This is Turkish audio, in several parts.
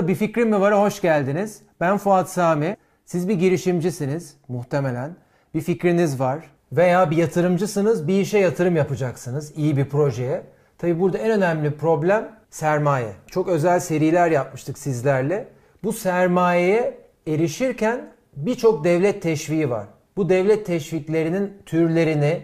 Bir fikrim mi var? Hoş geldiniz. Ben Fuat Sami. Siz bir girişimcisiniz muhtemelen. Bir fikriniz var veya bir yatırımcısınız. Bir işe yatırım yapacaksınız. iyi bir projeye. Tabi burada en önemli problem sermaye. Çok özel seriler yapmıştık sizlerle. Bu sermayeye erişirken birçok devlet teşviği var. Bu devlet teşviklerinin türlerini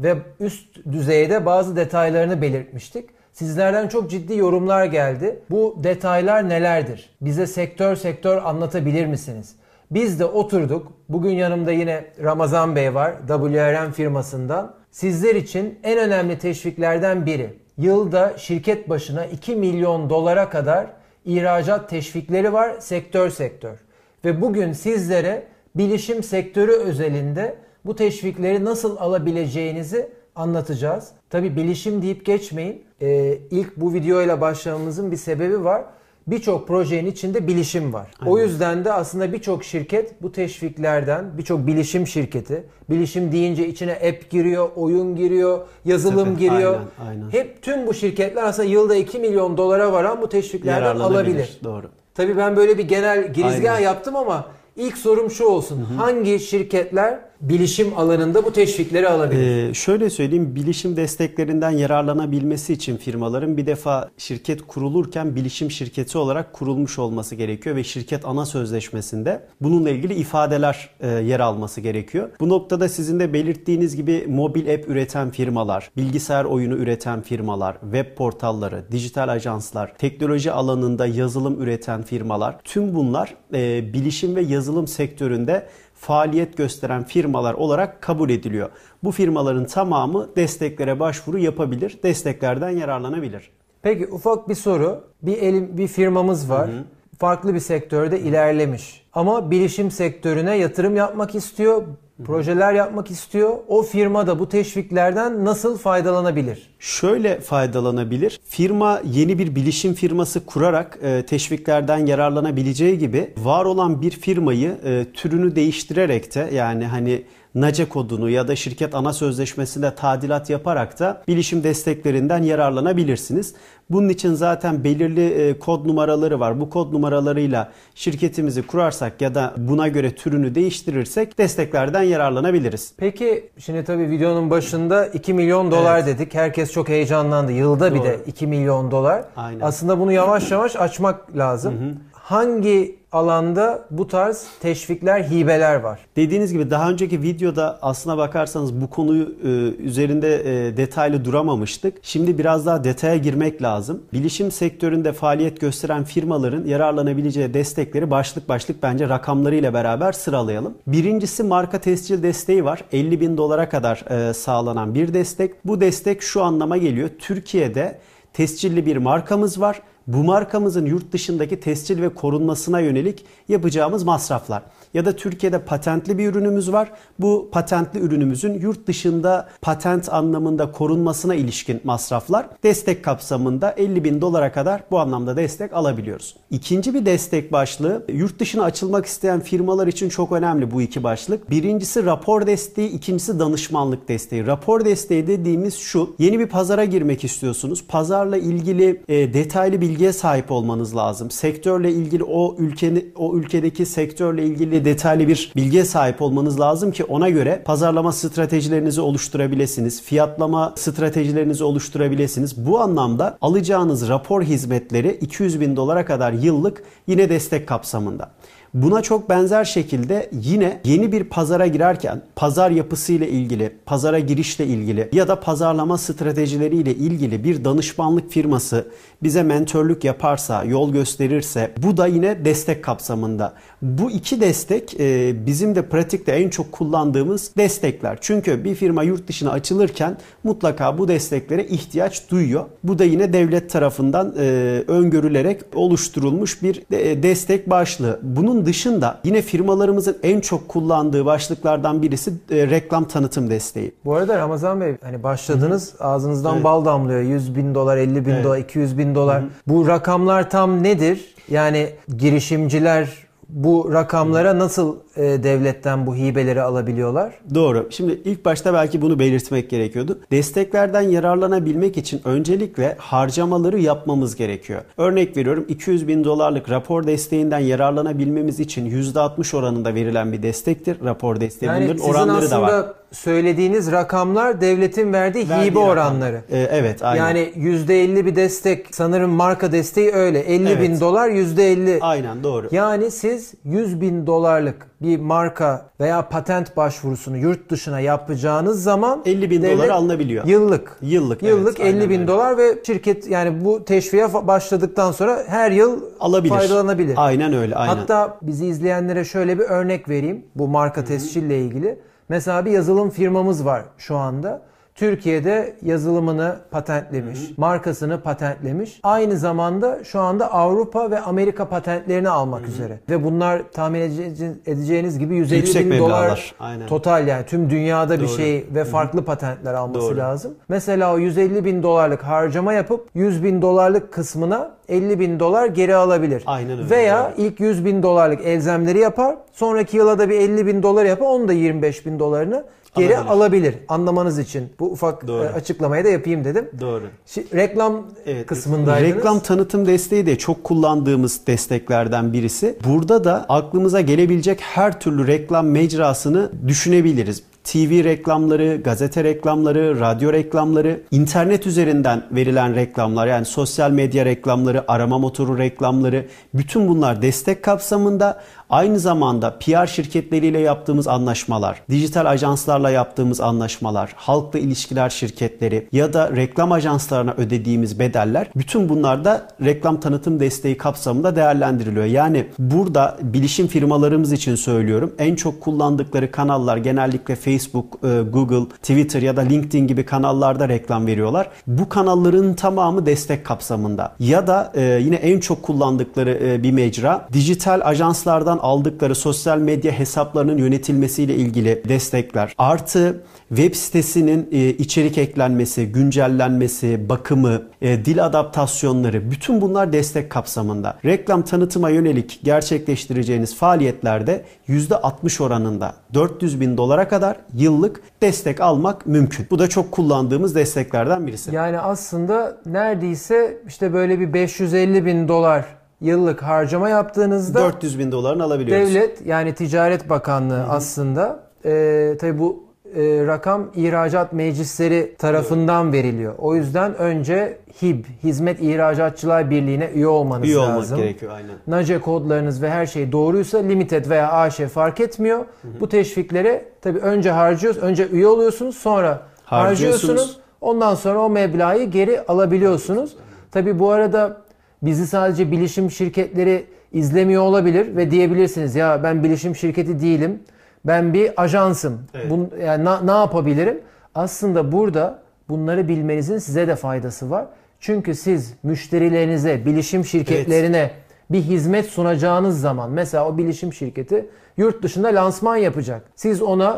ve üst düzeyde bazı detaylarını belirtmiştik. Sizlerden çok ciddi yorumlar geldi. Bu detaylar nelerdir? Bize sektör sektör anlatabilir misiniz? Biz de oturduk. Bugün yanımda yine Ramazan Bey var WRM firmasından. Sizler için en önemli teşviklerden biri. Yılda şirket başına 2 milyon dolara kadar ihracat teşvikleri var sektör sektör. Ve bugün sizlere bilişim sektörü özelinde bu teşvikleri nasıl alabileceğinizi anlatacağız. Tabi bilişim deyip geçmeyin. Ee, ilk bu videoyla başlamamızın bir sebebi var. Birçok projenin içinde bilişim var. Aynen. O yüzden de aslında birçok şirket bu teşviklerden, birçok bilişim şirketi, bilişim deyince içine app giriyor, oyun giriyor, yazılım Tabii, giriyor. Aynen, aynen. Hep tüm bu şirketler aslında yılda 2 milyon dolara varan bu teşviklerden alabilir. Doğru. Tabii ben böyle bir genel girizgah aynen. yaptım ama İlk sorum şu olsun. Hı hı. Hangi şirketler bilişim alanında bu teşvikleri alabilir? Ee, şöyle söyleyeyim, bilişim desteklerinden yararlanabilmesi için firmaların bir defa şirket kurulurken bilişim şirketi olarak kurulmuş olması gerekiyor ve şirket ana sözleşmesinde bununla ilgili ifadeler e, yer alması gerekiyor. Bu noktada sizin de belirttiğiniz gibi mobil app üreten firmalar, bilgisayar oyunu üreten firmalar, web portalları, dijital ajanslar, teknoloji alanında yazılım üreten firmalar, tüm bunlar e, bilişim ve yazılım sektöründe faaliyet gösteren firmalar olarak kabul ediliyor. Bu firmaların tamamı desteklere başvuru yapabilir, desteklerden yararlanabilir. Peki ufak bir soru. Bir elim bir firmamız var. Hı hı. Farklı bir sektörde ilerlemiş. Ama bilişim sektörüne yatırım yapmak istiyor projeler yapmak istiyor. O firma da bu teşviklerden nasıl faydalanabilir? Şöyle faydalanabilir. Firma yeni bir bilişim firması kurarak e, teşviklerden yararlanabileceği gibi var olan bir firmayı e, türünü değiştirerek de yani hani NACE kodunu ya da şirket ana sözleşmesinde tadilat yaparak da bilişim desteklerinden yararlanabilirsiniz. Bunun için zaten belirli e, kod numaraları var. Bu kod numaralarıyla şirketimizi kurarsak ya da buna göre türünü değiştirirsek desteklerden yararlanabiliriz. Peki şimdi tabii videonun başında 2 milyon dolar evet. dedik. Herkes çok heyecanlandı. Yılda Doğru. bir de 2 milyon dolar. Aynen. Aslında bunu yavaş yavaş açmak lazım. Hı hı hangi alanda bu tarz teşvikler, hibeler var? Dediğiniz gibi daha önceki videoda aslına bakarsanız bu konuyu e, üzerinde e, detaylı duramamıştık. Şimdi biraz daha detaya girmek lazım. Bilişim sektöründe faaliyet gösteren firmaların yararlanabileceği destekleri başlık başlık bence rakamlarıyla beraber sıralayalım. Birincisi marka tescil desteği var. 50 bin dolara kadar e, sağlanan bir destek. Bu destek şu anlama geliyor. Türkiye'de tescilli bir markamız var bu markamızın yurt dışındaki tescil ve korunmasına yönelik yapacağımız masraflar. Ya da Türkiye'de patentli bir ürünümüz var. Bu patentli ürünümüzün yurt dışında patent anlamında korunmasına ilişkin masraflar destek kapsamında 50 bin dolara kadar bu anlamda destek alabiliyoruz. İkinci bir destek başlığı yurt dışına açılmak isteyen firmalar için çok önemli bu iki başlık. Birincisi rapor desteği, ikincisi danışmanlık desteği. Rapor desteği dediğimiz şu. Yeni bir pazara girmek istiyorsunuz. Pazarla ilgili e, detaylı bilgi bilgiye sahip olmanız lazım. Sektörle ilgili o ülkenin o ülkedeki sektörle ilgili detaylı bir bilgiye sahip olmanız lazım ki ona göre pazarlama stratejilerinizi oluşturabilirsiniz. Fiyatlama stratejilerinizi oluşturabilirsiniz. Bu anlamda alacağınız rapor hizmetleri 200 bin dolara kadar yıllık yine destek kapsamında. Buna çok benzer şekilde yine yeni bir pazara girerken pazar yapısıyla ilgili, pazara girişle ilgili ya da pazarlama stratejileriyle ilgili bir danışmanlık firması bize mentörlük yaparsa, yol gösterirse bu da yine destek kapsamında. Bu iki destek e, bizim de pratikte en çok kullandığımız destekler. Çünkü bir firma yurt dışına açılırken mutlaka bu desteklere ihtiyaç duyuyor. Bu da yine devlet tarafından e, öngörülerek oluşturulmuş bir e, destek başlığı. Bunun dışında yine firmalarımızın en çok kullandığı başlıklardan birisi reklam tanıtım desteği. Bu arada Ramazan Bey hani başladınız Hı-hı. ağzınızdan evet. bal damlıyor. 100 bin dolar, 50 bin evet. dolar, 200 bin dolar. Hı-hı. Bu rakamlar tam nedir? Yani girişimciler bu rakamlara nasıl e, devletten bu hibeleri alabiliyorlar? Doğru. Şimdi ilk başta belki bunu belirtmek gerekiyordu. Desteklerden yararlanabilmek için öncelikle harcamaları yapmamız gerekiyor. Örnek veriyorum 200 bin dolarlık rapor desteğinden yararlanabilmemiz için %60 oranında verilen bir destektir. Rapor desteği Yani bunların oranları aslında da var. Söylediğiniz rakamlar devletin verdiği Verdiği hibe rakam. oranları. Ee, evet aynen. Yani %50 bir destek sanırım marka desteği öyle. 50 Evet. bin dolar %50. Aynen doğru. Yani siz 100 bin dolarlık bir marka veya patent başvurusunu yurt dışına yapacağınız zaman 50 bin dolar alınabiliyor. Yıllık. Yıllık, Yıllık evet, 50 aynen bin öyle. dolar ve şirket yani bu teşviğe başladıktan sonra her yıl Alabilir. faydalanabilir. Aynen öyle. Aynen. Hatta bizi izleyenlere şöyle bir örnek vereyim bu marka tescille ilgili. Mesela bir yazılım firmamız var şu anda. Türkiye'de yazılımını patentlemiş, markasını patentlemiş. Aynı zamanda şu anda Avrupa ve Amerika patentlerini almak üzere. Ve bunlar tahmin edece- edeceğiniz gibi 150 Yüksek bin dolar meblağlar, aynen. total yani tüm dünyada bir Doğru. şey ve farklı patentler alması Doğru. lazım. Mesela o 150 bin dolarlık harcama yapıp 100 bin dolarlık kısmına 50 bin dolar geri alabilir. Aynen öyle, Veya ilk 100 bin dolarlık elzemleri yapar. Sonraki yıla da bir 50 bin dolar yapar. Onu da 25 bin dolarını geri Alabilir. alabilir. Anlamanız için. Bu ufak Doğru. e, açıklamayı da yapayım dedim. Doğru. Şi- reklam Evet, kısmındaydınız. Reklam tanıtım desteği de çok kullandığımız desteklerden birisi. Burada da aklımıza gelebilecek her türlü reklam mecrasını düşünebiliriz. TV reklamları, gazete reklamları, radyo reklamları, internet üzerinden verilen reklamlar yani sosyal medya reklamları, arama motoru reklamları bütün bunlar destek kapsamında aynı zamanda PR şirketleriyle yaptığımız anlaşmalar, dijital ajanslarla yaptığımız anlaşmalar, halkla ilişkiler şirketleri ya da reklam ajanslarına ödediğimiz bedeller bütün bunlar da reklam tanıtım desteği kapsamında değerlendiriliyor. Yani burada bilişim firmalarımız için söylüyorum en çok kullandıkları kanallar genellikle Facebook, e, Google, Twitter ya da LinkedIn gibi kanallarda reklam veriyorlar. Bu kanalların tamamı destek kapsamında. Ya da e, yine en çok kullandıkları e, bir mecra dijital ajanslardan aldıkları sosyal medya hesaplarının yönetilmesiyle ilgili destekler. Artı web sitesinin e, içerik eklenmesi, güncellenmesi, bakımı, e, dil adaptasyonları bütün bunlar destek kapsamında. Reklam tanıtıma yönelik gerçekleştireceğiniz faaliyetlerde %60 oranında 400 bin dolara kadar yıllık destek almak mümkün. Bu da çok kullandığımız desteklerden birisi. Yani aslında neredeyse işte böyle bir 550 bin dolar yıllık harcama yaptığınızda 400 bin dolarını alabiliyoruz. devlet yani Ticaret Bakanlığı aslında e, tabi bu e, rakam ihracat meclisleri tarafından veriliyor. O yüzden önce HİB, Hizmet İhracatçılar Birliği'ne üye olmanız olmak lazım. gerekiyor aynen. NACE kodlarınız ve her şey doğruysa limited veya AŞ fark etmiyor. Bu teşviklere tabi önce harcıyoruz, önce üye oluyorsunuz, sonra Harcıyorsunuz. harcıyorsunuz. Ondan sonra o meblağı geri alabiliyorsunuz. Tabi bu arada bizi sadece bilişim şirketleri izlemiyor olabilir ve diyebilirsiniz ya ben bilişim şirketi değilim. Ben bir ajansım. Evet. Bun, yani na- ne yapabilirim? Aslında burada bunları bilmenizin size de faydası var. Çünkü siz müşterilerinize, bilişim şirketlerine bir hizmet sunacağınız zaman mesela o bilişim şirketi yurt dışında lansman yapacak. Siz ona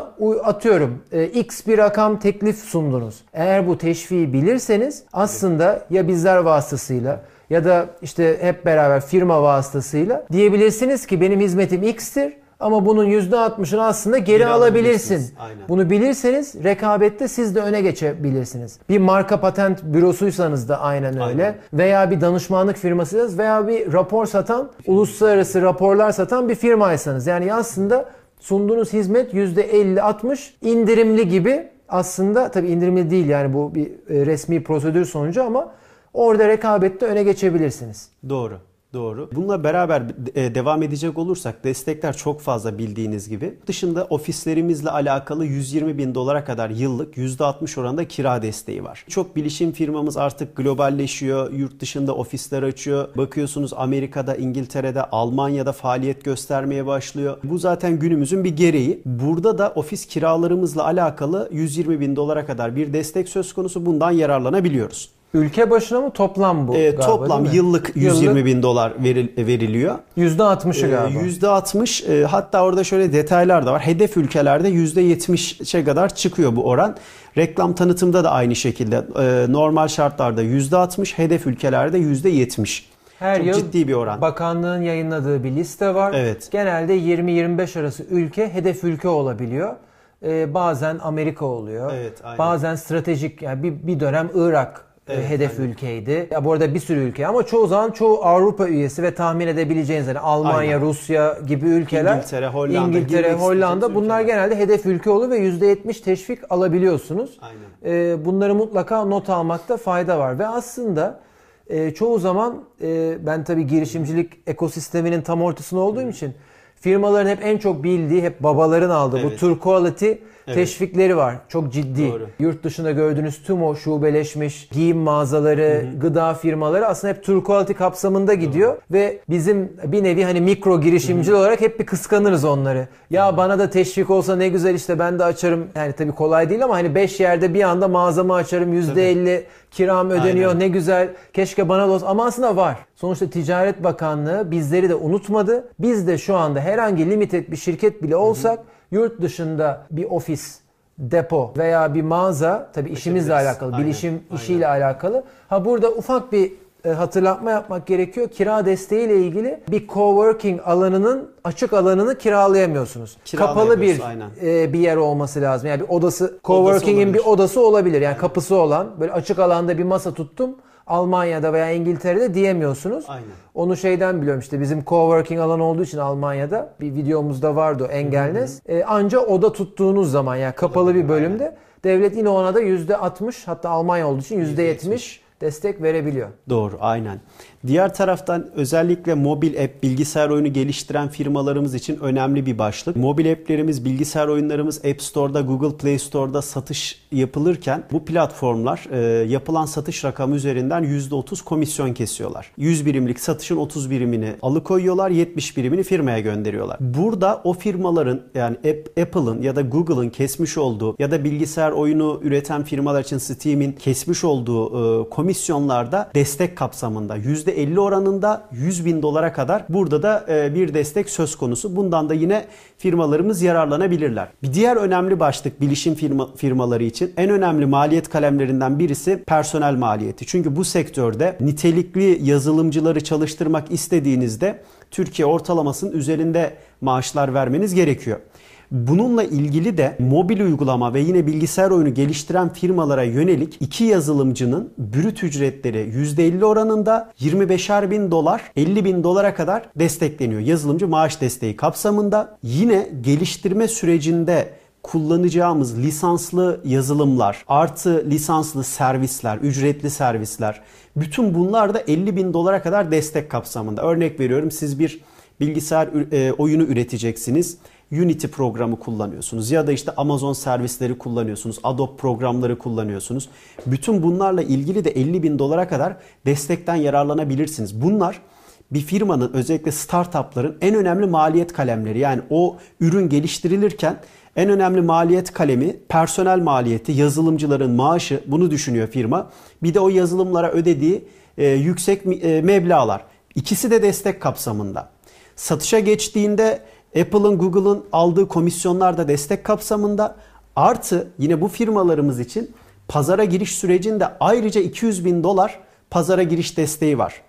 atıyorum e, x bir rakam teklif sundunuz. Eğer bu teşviği bilirseniz aslında ya bizler vasıtasıyla ya da işte hep beraber firma vasıtasıyla diyebilirsiniz ki benim hizmetim x'tir ama bunun %60'ını aslında geri, Geri alabilirsin. Aynen. Bunu bilirseniz rekabette siz de öne geçebilirsiniz. Bir marka patent bürosuysanız da aynen öyle. Aynen. Veya bir danışmanlık firmasıysanız veya bir rapor satan, uluslararası raporlar satan bir firmaysanız. Yani aslında sunduğunuz hizmet %50-60 indirimli gibi aslında tabii indirimli değil yani bu bir e, resmi prosedür sonucu ama orada rekabette öne geçebilirsiniz. Doğru. Doğru. Bununla beraber e, devam edecek olursak destekler çok fazla bildiğiniz gibi. Dışında ofislerimizle alakalı 120 bin dolara kadar yıllık %60 oranında kira desteği var. Çok bilişim firmamız artık globalleşiyor. Yurt dışında ofisler açıyor. Bakıyorsunuz Amerika'da, İngiltere'de, Almanya'da faaliyet göstermeye başlıyor. Bu zaten günümüzün bir gereği. Burada da ofis kiralarımızla alakalı 120 bin dolara kadar bir destek söz konusu. Bundan yararlanabiliyoruz. Ülke başına mı toplam bu? Ee, galiba, toplam yıllık 120 bin dolar veril- veriliyor. %60'ı Ee, galiba. %60 e, hatta orada şöyle detaylar da var. Hedef ülkelerde %70'e kadar çıkıyor bu oran. Reklam tanıtımda da aynı şekilde e, normal şartlarda %60, hedef ülkelerde %70. Her Çok yıl ciddi bir oran. bakanlığın yayınladığı bir liste var. Evet. Genelde 20-25 arası ülke hedef ülke olabiliyor. Ee, bazen Amerika oluyor. Evet, aynen. Bazen stratejik yani bir, bir dönem Irak e, Evet, hedef aynen. ülkeydi. Ya bu arada bir sürü ülke ama çoğu zaman çoğu Avrupa üyesi ve tahmin edebileceğiniz yani Almanya, Aynen. Rusya gibi ülkeler İngiltere, Hollanda, İngiltere, Hollanda bunlar ülkeler. genelde hedef ülke oluyor ve %70 teşvik alabiliyorsunuz. Aynen. Ee, bunları mutlaka not almakta fayda var ve aslında e, çoğu zaman e, ben tabii girişimcilik ekosisteminin tam ortasında olduğum için firmaların hep en çok bildiği hep babaların aldığı bu Evet. Tour Quality teşvikleri var. Çok ciddi. Doğru. Yurt dışında gördüğünüz tüm o şubeleşmiş giyim mağazaları, gıda firmaları aslında hep Tour Quality kapsamında gidiyor ve bizim bir nevi hani mikro girişimci olarak hep bir kıskanırız onları. Ya bana da teşvik olsa ne güzel işte ben de açarım. Yani tabii kolay değil ama hani 5 yerde bir anda mağazamı açarım %50 kiram ödeniyor Aynen. ne güzel keşke bana da olsa ama aslında var. Sonuçta Ticaret Bakanlığı bizleri de unutmadı. Biz de şu anda herhangi limited bir şirket bile olsak yurt dışında bir ofis, depo veya bir mağaza tabii işimizle alakalı, Aynen, bilişim aynen. işiyle alakalı. Ha burada ufak bir e, hatırlatma yapmak gerekiyor. Kira desteğiyle ilgili bir coworking alanının açık alanını kiralayamıyorsunuz. Kapalı bir aynen. e, bir yer olması lazım. Yani bir odası, coworking'in bir olabilir. odası olabilir. Yani kapısı olan böyle açık alanda bir masa tuttum. Almanya'da veya İngiltere'de diyemiyorsunuz. Aynen. Onu şeyden biliyorum işte bizim coworking alanı olduğu için Almanya'da bir videomuzda vardı o Engelnes. E, anca oda tuttuğunuz zaman yani kapalı bir bölümde devlet yine ona da %60 hatta Almanya olduğu için %70 destek verebiliyor. Doğru, aynen. Diğer taraftan özellikle mobil app, bilgisayar oyunu geliştiren firmalarımız için önemli bir başlık. Mobil app'lerimiz, bilgisayar oyunlarımız App Store'da, Google Play Store'da satış yapılırken bu platformlar e, yapılan satış rakamı üzerinden %30 komisyon kesiyorlar. 100 birimlik satışın 30 birimini alıkoyuyorlar, 70 birimini firmaya gönderiyorlar. Burada o firmaların yani App- Apple'ın ya da Google'ın kesmiş olduğu ya da bilgisayar oyunu üreten firmalar için Steam'in kesmiş olduğu e, komisyonlarda destek kapsamında %50 oranında 100 bin dolara kadar burada da e, bir destek söz konusu. Bundan da yine firmalarımız yararlanabilirler. Bir diğer önemli başlık bilişim firma, firmaları için en önemli maliyet kalemlerinden birisi personel maliyeti. Çünkü bu sektörde nitelikli yazılımcıları çalıştırmak istediğinizde Türkiye ortalamasının üzerinde maaşlar vermeniz gerekiyor. Bununla ilgili de mobil uygulama ve yine bilgisayar oyunu geliştiren firmalara yönelik iki yazılımcının brüt ücretleri %50 oranında 25'er bin dolar 50 bin dolara kadar destekleniyor. Yazılımcı maaş desteği kapsamında yine geliştirme sürecinde kullanacağımız lisanslı yazılımlar, artı lisanslı servisler, ücretli servisler, bütün bunlar da 50 bin dolara kadar destek kapsamında. Örnek veriyorum siz bir bilgisayar e, oyunu üreteceksiniz. Unity programı kullanıyorsunuz ya da işte Amazon servisleri kullanıyorsunuz, Adobe programları kullanıyorsunuz. Bütün bunlarla ilgili de 50 bin dolara kadar destekten yararlanabilirsiniz. Bunlar bir firmanın özellikle startupların en önemli maliyet kalemleri. Yani o ürün geliştirilirken en önemli maliyet kalemi personel maliyeti, yazılımcıların maaşı bunu düşünüyor firma. Bir de o yazılımlara ödediği e, yüksek e, meblağlar. İkisi de destek kapsamında. Satışa geçtiğinde Apple'ın, Google'ın aldığı komisyonlar da destek kapsamında. Artı yine bu firmalarımız için pazara giriş sürecinde ayrıca 200 bin dolar pazara giriş desteği var.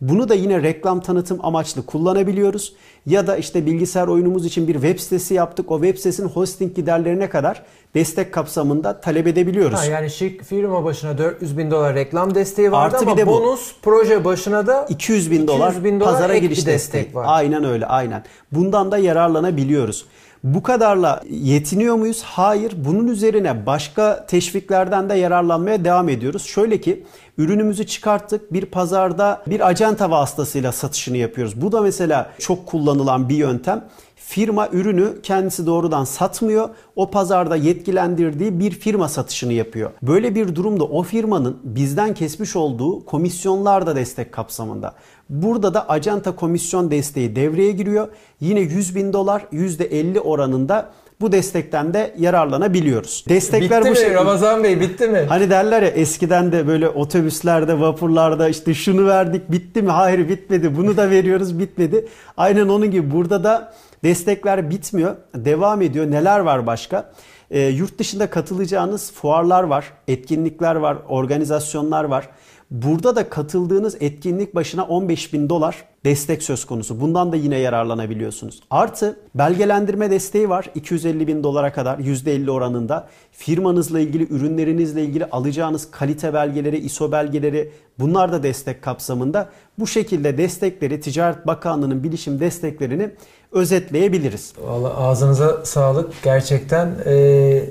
Bunu da yine reklam tanıtım amaçlı kullanabiliyoruz. Ya da işte bilgisayar oyunumuz için bir web sitesi yaptık. O web sitesinin hosting giderlerine kadar destek kapsamında talep edebiliyoruz. Ha, yani şirk firma başına 400 bin dolar reklam desteği vardı Artı ama bir de bu. bonus proje başına da 200 bin dolar, 200 bin dolar pazara ek bir giriş destek destek var. Aynen öyle aynen. Bundan da yararlanabiliyoruz. Bu kadarla yetiniyor muyuz? Hayır. Bunun üzerine başka teşviklerden de yararlanmaya devam ediyoruz. Şöyle ki ürünümüzü çıkarttık bir pazarda bir acenta vasıtasıyla satışını yapıyoruz. Bu da mesela çok kullanılan bir yöntem. Firma ürünü kendisi doğrudan satmıyor. O pazarda yetkilendirdiği bir firma satışını yapıyor. Böyle bir durumda o firmanın bizden kesmiş olduğu komisyonlar da destek kapsamında. Burada da acenta komisyon desteği devreye giriyor. Yine 100 bin dolar %50 oranında bu destekten de yararlanabiliyoruz. Destekler bitti bu mi şekilde. Ramazan Bey bitti mi? Hani derler ya eskiden de böyle otobüslerde, vapurlarda işte şunu verdik bitti mi? Hayır bitmedi. Bunu da veriyoruz bitmedi. Aynen onun gibi burada da destekler bitmiyor. Devam ediyor. Neler var başka? E, yurt dışında katılacağınız fuarlar var, etkinlikler var, organizasyonlar var. Burada da katıldığınız etkinlik başına 15 bin dolar destek söz konusu. Bundan da yine yararlanabiliyorsunuz. Artı belgelendirme desteği var 250 bin dolara kadar %50 oranında. Firmanızla ilgili, ürünlerinizle ilgili alacağınız kalite belgeleri, ISO belgeleri bunlar da destek kapsamında. Bu şekilde destekleri Ticaret Bakanlığı'nın bilişim desteklerini özetleyebiliriz. Vallahi ağzınıza sağlık. Gerçekten e,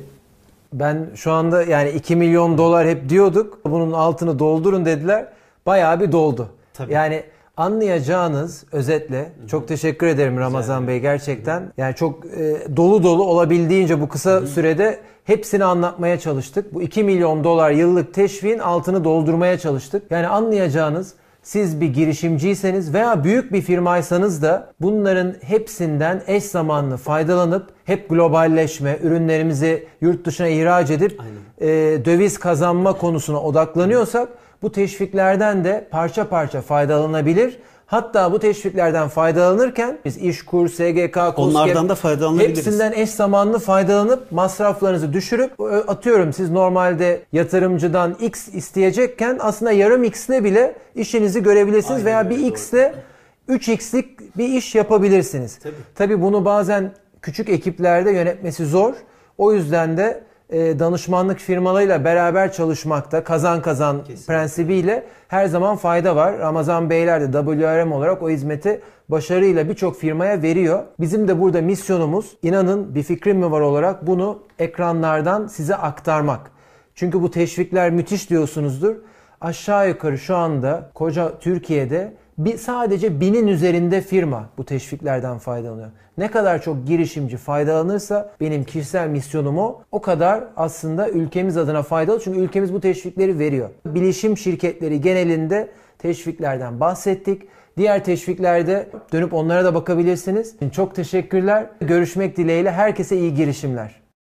ben şu anda yani 2 milyon dolar hep diyorduk. Bunun altını doldurun dediler. Bayağı bir doldu. Tabii. Yani anlayacağınız özetle çok teşekkür ederim Ramazan Bey gerçekten. Yani çok e, dolu dolu olabildiğince bu kısa sürede hepsini anlatmaya çalıştık. Bu 2 milyon dolar yıllık teşviğin altını doldurmaya çalıştık. Yani anlayacağınız siz bir girişimciyseniz veya büyük bir firmaysanız da bunların hepsinden eş zamanlı faydalanıp hep globalleşme, ürünlerimizi yurt dışına ihraç edip e, döviz kazanma konusuna odaklanıyorsak bu teşviklerden de parça parça faydalanabilir. Hatta bu teşviklerden faydalanırken biz İşkur, SGK, KOSGEB Onlardan da faydalanabiliriz. Hepsinden eş zamanlı faydalanıp masraflarınızı düşürüp atıyorum siz normalde yatırımcıdan X isteyecekken aslında yarım X'le bile işinizi görebilirsiniz Aynen veya bir. X'le 3X'lik bir iş yapabilirsiniz. Tabii. Tabii bunu bazen küçük ekiplerde yönetmesi zor. O yüzden de e, danışmanlık firmalarıyla beraber çalışmakta kazan kazan prensibiyle her zaman fayda var. Ramazan Beyler de WRM olarak o hizmeti başarıyla birçok firmaya veriyor. Bizim de burada misyonumuz inanın bir fikrim mi var olarak bunu ekranlardan size aktarmak. Çünkü bu teşvikler müthiş diyorsunuzdur. Aşağı yukarı şu anda koca Türkiye'de bir sadece binin üzerinde firma bu teşviklerden faydalanıyor. Ne kadar çok girişimci faydalanırsa benim kişisel misyonum o. O kadar aslında ülkemiz adına faydalı. Çünkü ülkemiz bu teşvikleri veriyor. Bilişim şirketleri genelinde teşviklerden bahsettik. Diğer teşviklerde dönüp onlara da bakabilirsiniz. Çok teşekkürler. Görüşmek dileğiyle herkese iyi girişimler.